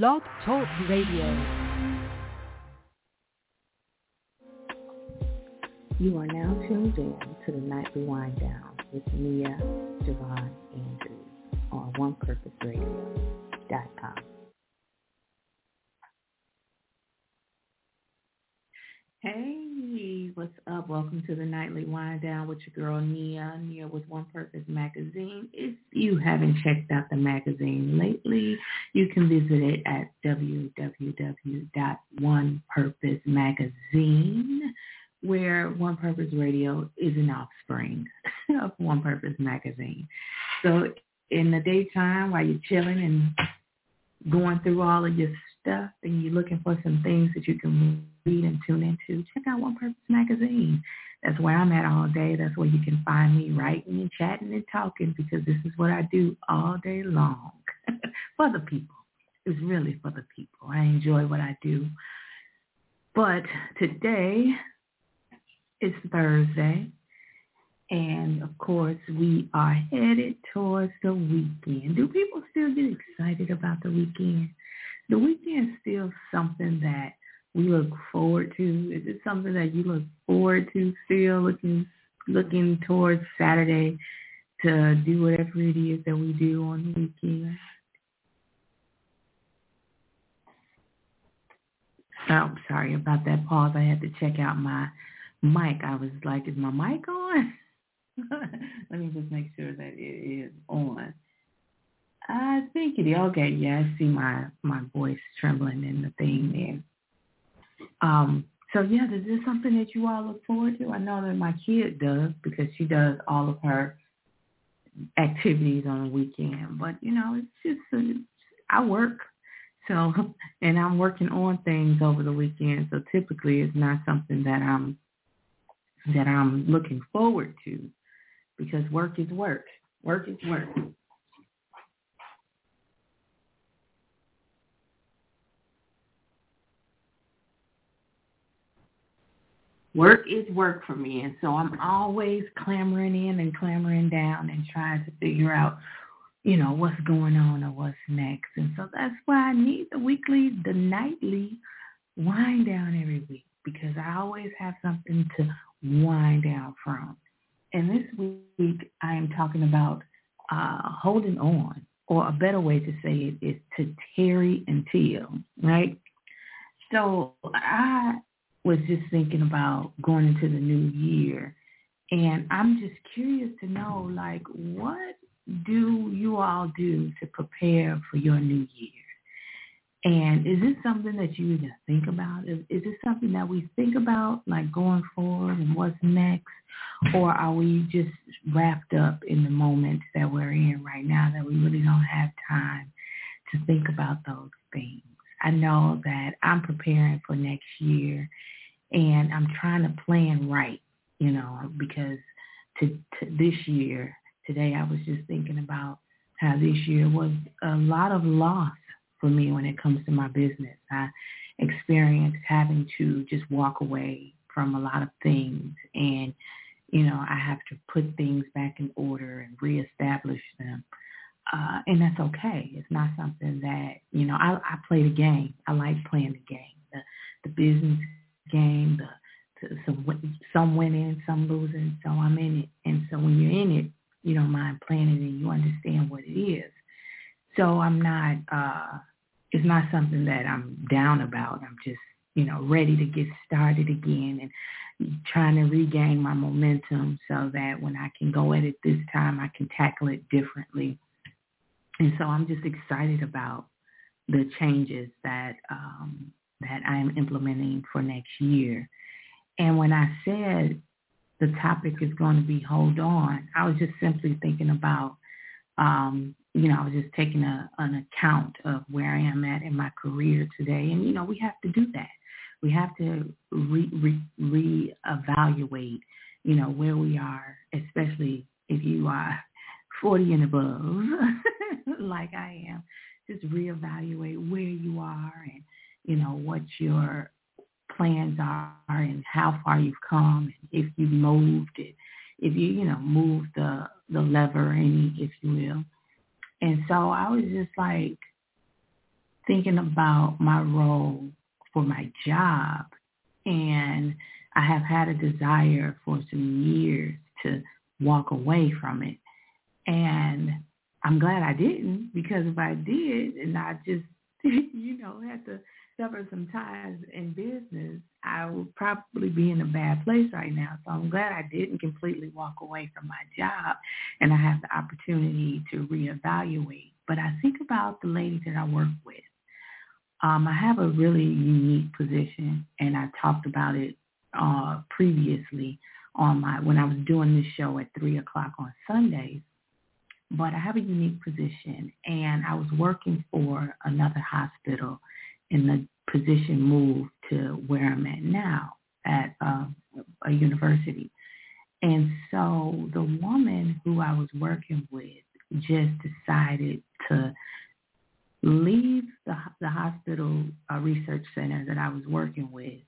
Blog Talk Radio. You are now tuned in to the Nightly Wind Down with Nia Javon, Andrews on OnePurposeRadio.com. Hey, what's up? Welcome to the Nightly Wind Down with your girl Nia. Nia with One Purpose Magazine. If you haven't checked out the magazine lately, you can visit it at www.onepurposemagazine, where One Purpose Radio is an offspring of One Purpose Magazine. So in the daytime while you're chilling and going through all of your stuff and you're looking for some things that you can read and tune into, check out One Purpose Magazine. That's where I'm at all day. That's where you can find me writing and chatting and talking because this is what I do all day long for the people. It's really for the people. I enjoy what I do. But today is Thursday. And of course, we are headed towards the weekend. Do people still get excited about the weekend? The weekend still something that we look forward to? Is it something that you look forward to still looking looking towards Saturday to do whatever it is that we do on the weekend? Oh, sorry about that pause. I had to check out my mic. I was like, is my mic on? Let me just make sure that it is on. I think it is. Okay, yeah, I see my, my voice trembling in the thing there. Um, so yeah, is this something that you all look forward to? I know that my kid does because she does all of her activities on the weekend. But you know, it's just uh, I work, so and I'm working on things over the weekend. So typically, it's not something that I'm that I'm looking forward to because work is work. Work is work. Work is work for me. And so I'm always clamoring in and clamoring down and trying to figure out, you know, what's going on or what's next. And so that's why I need the weekly, the nightly wind down every week because I always have something to wind down from. And this week I am talking about uh, holding on, or a better way to say it is to tarry until, right? So I was just thinking about going into the new year. And I'm just curious to know, like, what do you all do to prepare for your new year? And is this something that you even think about? Is, is this something that we think about, like going forward and what's next? Or are we just wrapped up in the moment that we're in right now that we really don't have time to think about those things? I know that I'm preparing for next year and I'm trying to plan right, you know, because to, to this year, today I was just thinking about how this year was a lot of loss for me when it comes to my business. I experienced having to just walk away from a lot of things and you know, I have to put things back in order and reestablish them. Uh, and that's okay. It's not something that, you know, I, I play the game. I like playing the game. The, the business game. The, to, some, some winning, some losing. So I'm in it. And so when you're in it, you don't mind playing it and you understand what it is. So I'm not, uh, it's not something that I'm down about. I'm just, you know, ready to get started again and trying to regain my momentum so that when I can go at it this time, I can tackle it differently. And so I'm just excited about the changes that um, that I am implementing for next year. And when I said the topic is going to be hold on, I was just simply thinking about, um, you know, I was just taking a, an account of where I am at in my career today. And, you know, we have to do that. We have to re, re, reevaluate, you know, where we are, especially if you are 40 and above, like I am. Just reevaluate where you are and you know, what your plans are and how far you've come, if you've moved it, if you, you know, moved the, the lever any, if you will. And so I was just like, thinking about my role for my job and I have had a desire for some years to walk away from it. And I'm glad I didn't because if I did and I just, you know, had to sever some ties in business, I would probably be in a bad place right now. So I'm glad I didn't completely walk away from my job and I have the opportunity to reevaluate. But I think about the ladies that I work with. Um, I have a really unique position and I talked about it uh, previously on my when I was doing this show at three o'clock on Sundays. But I have a unique position, and I was working for another hospital, and the position moved to where I'm at now at uh, a university. And so the woman who I was working with just decided to leave the, the hospital uh, research center that I was working with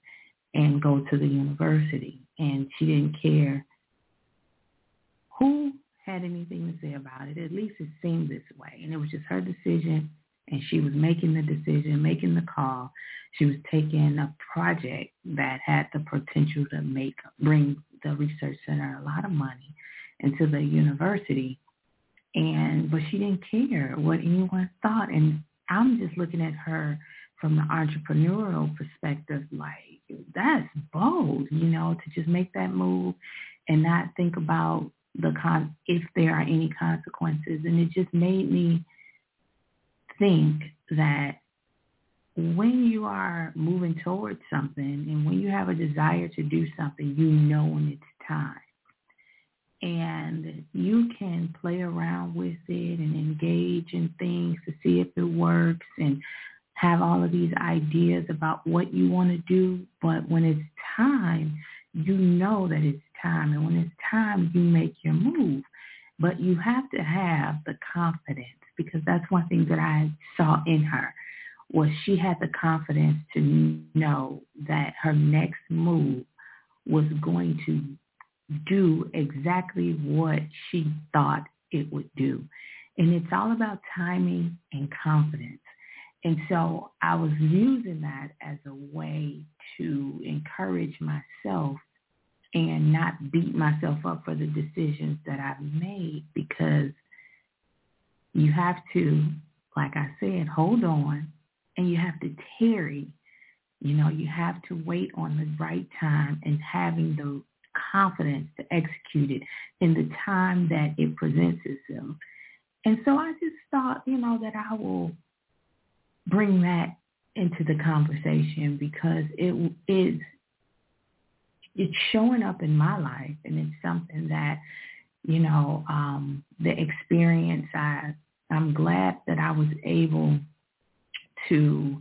and go to the university. And she didn't care who had anything to say about it. At least it seemed this way. And it was just her decision. And she was making the decision, making the call. She was taking a project that had the potential to make bring the research center a lot of money into the university. And but she didn't care what anyone thought. And I'm just looking at her from the entrepreneurial perspective, like that's bold, you know, to just make that move and not think about the con if there are any consequences. And it just made me think that when you are moving towards something and when you have a desire to do something, you know when it's time. And you can play around with it and engage in things to see if it works and have all of these ideas about what you want to do, but when it's time, you know that it's time. And when it's time, you make your move. But you have to have the confidence because that's one thing that I saw in her was she had the confidence to know that her next move was going to do exactly what she thought it would do. And it's all about timing and confidence. And so I was using that as a way to encourage myself and not beat myself up for the decisions that I've made because you have to, like I said, hold on and you have to tarry. You know, you have to wait on the right time and having the confidence to execute it in the time that it presents itself. And so I just thought, you know, that I will bring that into the conversation because it is it's showing up in my life and it's something that you know um the experience i i'm glad that i was able to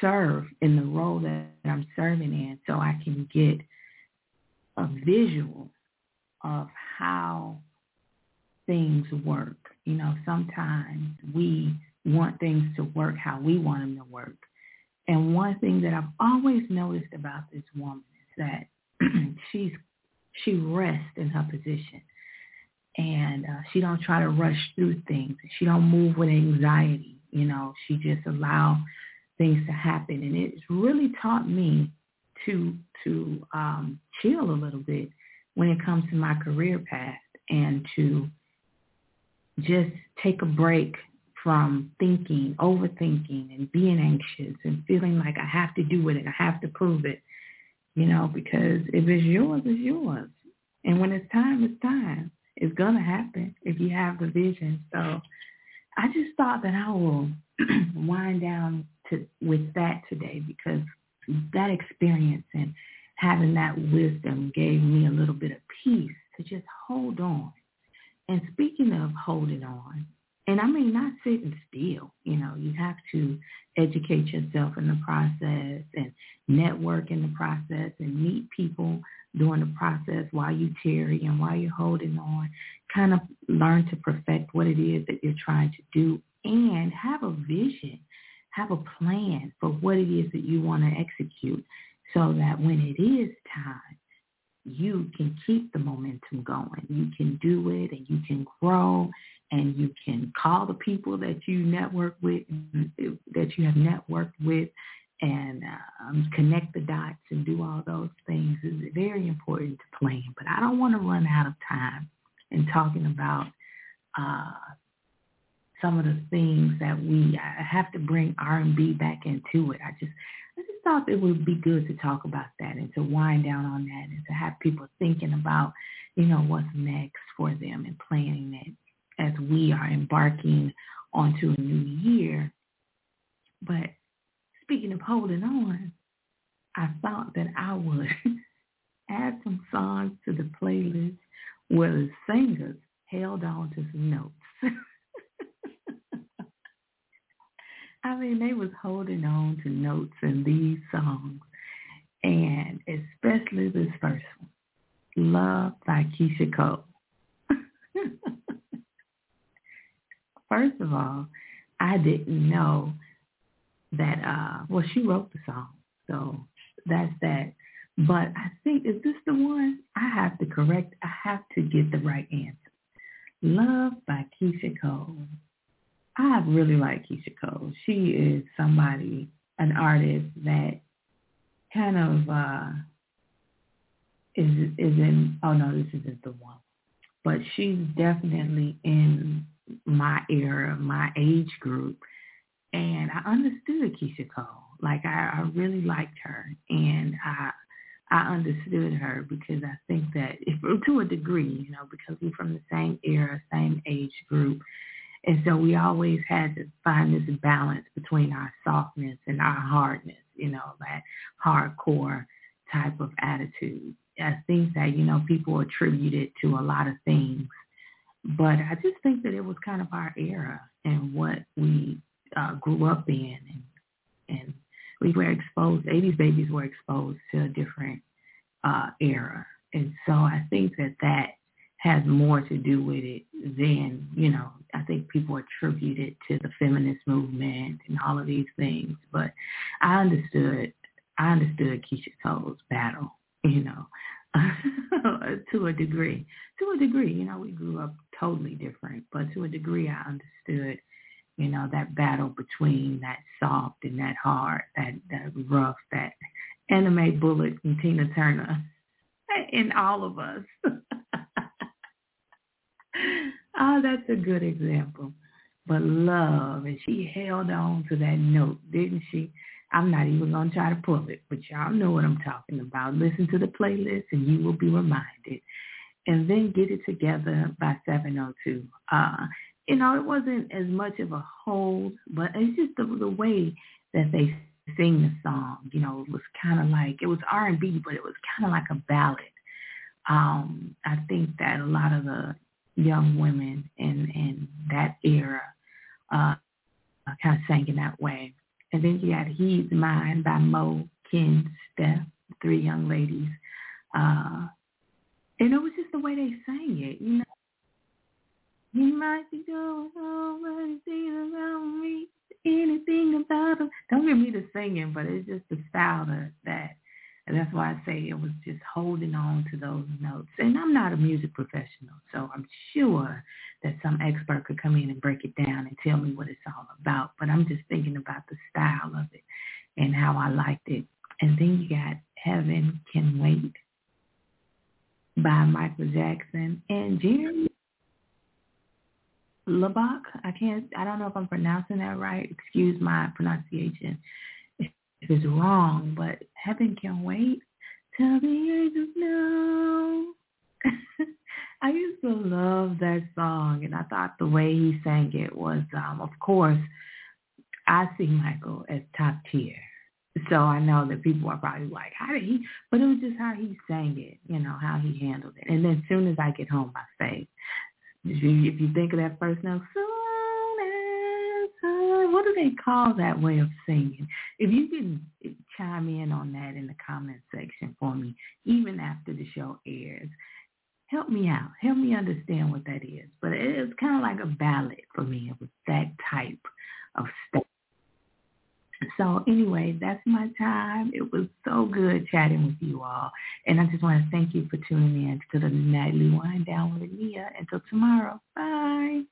serve in the role that i'm serving in so i can get a visual of how things work you know sometimes we want things to work how we want them to work. And one thing that I've always noticed about this woman is that she's she rests in her position, and uh, she don't try to rush through things. She don't move with anxiety. You know, she just allow things to happen, and it's really taught me to to um, chill a little bit when it comes to my career path and to just take a break from thinking, overthinking, and being anxious and feeling like I have to do it and I have to prove it, you know, because if it's yours, it's yours. And when it's time, it's time. It's going to happen if you have the vision. So I just thought that I will wind down to with that today because that experience and having that wisdom gave me a little bit of peace to just hold on. And speaking of holding on, and I mean not sitting still. You know, you have to educate yourself in the process network in the process and meet people during the process while you tarry and while you're holding on. Kind of learn to perfect what it is that you're trying to do and have a vision, have a plan for what it is that you want to execute so that when it is time, you can keep the momentum going. You can do it and you can grow and you can call the people that you network with, that you have networked with, and um, connect the dots and do all those things is very important to plan. But I don't want to run out of time in talking about uh, some of the things that we I have to bring R&B back into it. I just I just thought it would be good to talk about that and to wind down on that and to have people thinking about, you know, what's next for them and planning it as we are embarking onto a new year. But speaking of holding on, I thought that I would add some songs to the playlist where the singers held on to some notes. I mean, they was holding on to notes in these songs, and especially this first one, "Love" by Keyshia Cole. first of all, I didn't know that. uh Well, she wrote the song, so that's that. But I think is this the one? I have to correct. I have to get the right answer. "Love" by Keyshia Cole. I really like Keyshia Cole. She is somebody, an artist that kind of uh is is in oh no, this isn't the one. But she's definitely in my era, my age group. And I understood Keyshia Cole. Like I, I really liked her and I I understood her because I think that if to a degree, you know, because we're from the same era, same age group, and so we always had to find this balance between our softness and our hardness, you know, that hardcore type of attitude. I think that, you know, people attribute it to a lot of things. But I just think that it was kind of our era and what we uh, grew up in. And, and we were exposed, 80s babies were exposed to a different uh, era. And so I think that that has more to do with it than, you know, I think people attribute it to the feminist movement and all of these things. But I understood, I understood Keyshia Cole's battle, you know, to a degree. To a degree, you know, we grew up totally different, but to a degree I understood, you know, that battle between that soft and that hard, that, that rough, that Anna Mae Bullock and Tina Turner in all of us. oh, that's a good example. But love, and she held on to that note, didn't she? I'm not even going to try to pull it, but y'all know what I'm talking about. Listen to the playlist and you will be reminded. And then Get It Together by 702. Uh, you know, it wasn't as much of a hold, but it's just the, the way that they sing the song. You know, it was kind of like, it was R&B, but it was kind of like a ballad. Um, I think that a lot of the young women in in that era uh, kind of sang in that way. And then you had He's Mine by Mo, Ken, Steph, three young ladies. Uh, and it was just the way they sang it, you He might be going home, anything around me, anything about him. Don't get me to singing, but it's just the style that, that and that's why I say it was just holding on to those notes. And I'm not a music professional, so I'm sure that some expert could come in and break it down and tell me what it's all about. But I'm just thinking about the style of it and how I liked it. And then you got Heaven Can Wait by Michael Jackson and Jerry Lubbock. I can't, I don't know if I'm pronouncing that right. Excuse my pronunciation if it's wrong, but heaven can wait. Tell the angels no. I used to love that song, and I thought the way he sang it was, um, of course, I see Michael as top tier. So I know that people are probably like, how did he? But it was just how he sang it, you know, how he handled it. And then as soon as I get home, I say, if you, if you think of that first note, what do they call that way of singing? If you can chime in on that in the comment section for me, even after the show airs, help me out. Help me understand what that is. But it it's kind of like a ballad for me. It was that type of stuff. So anyway, that's my time. It was so good chatting with you all. And I just want to thank you for tuning in to the Nightly Wind Down with Nia. Until tomorrow. Bye.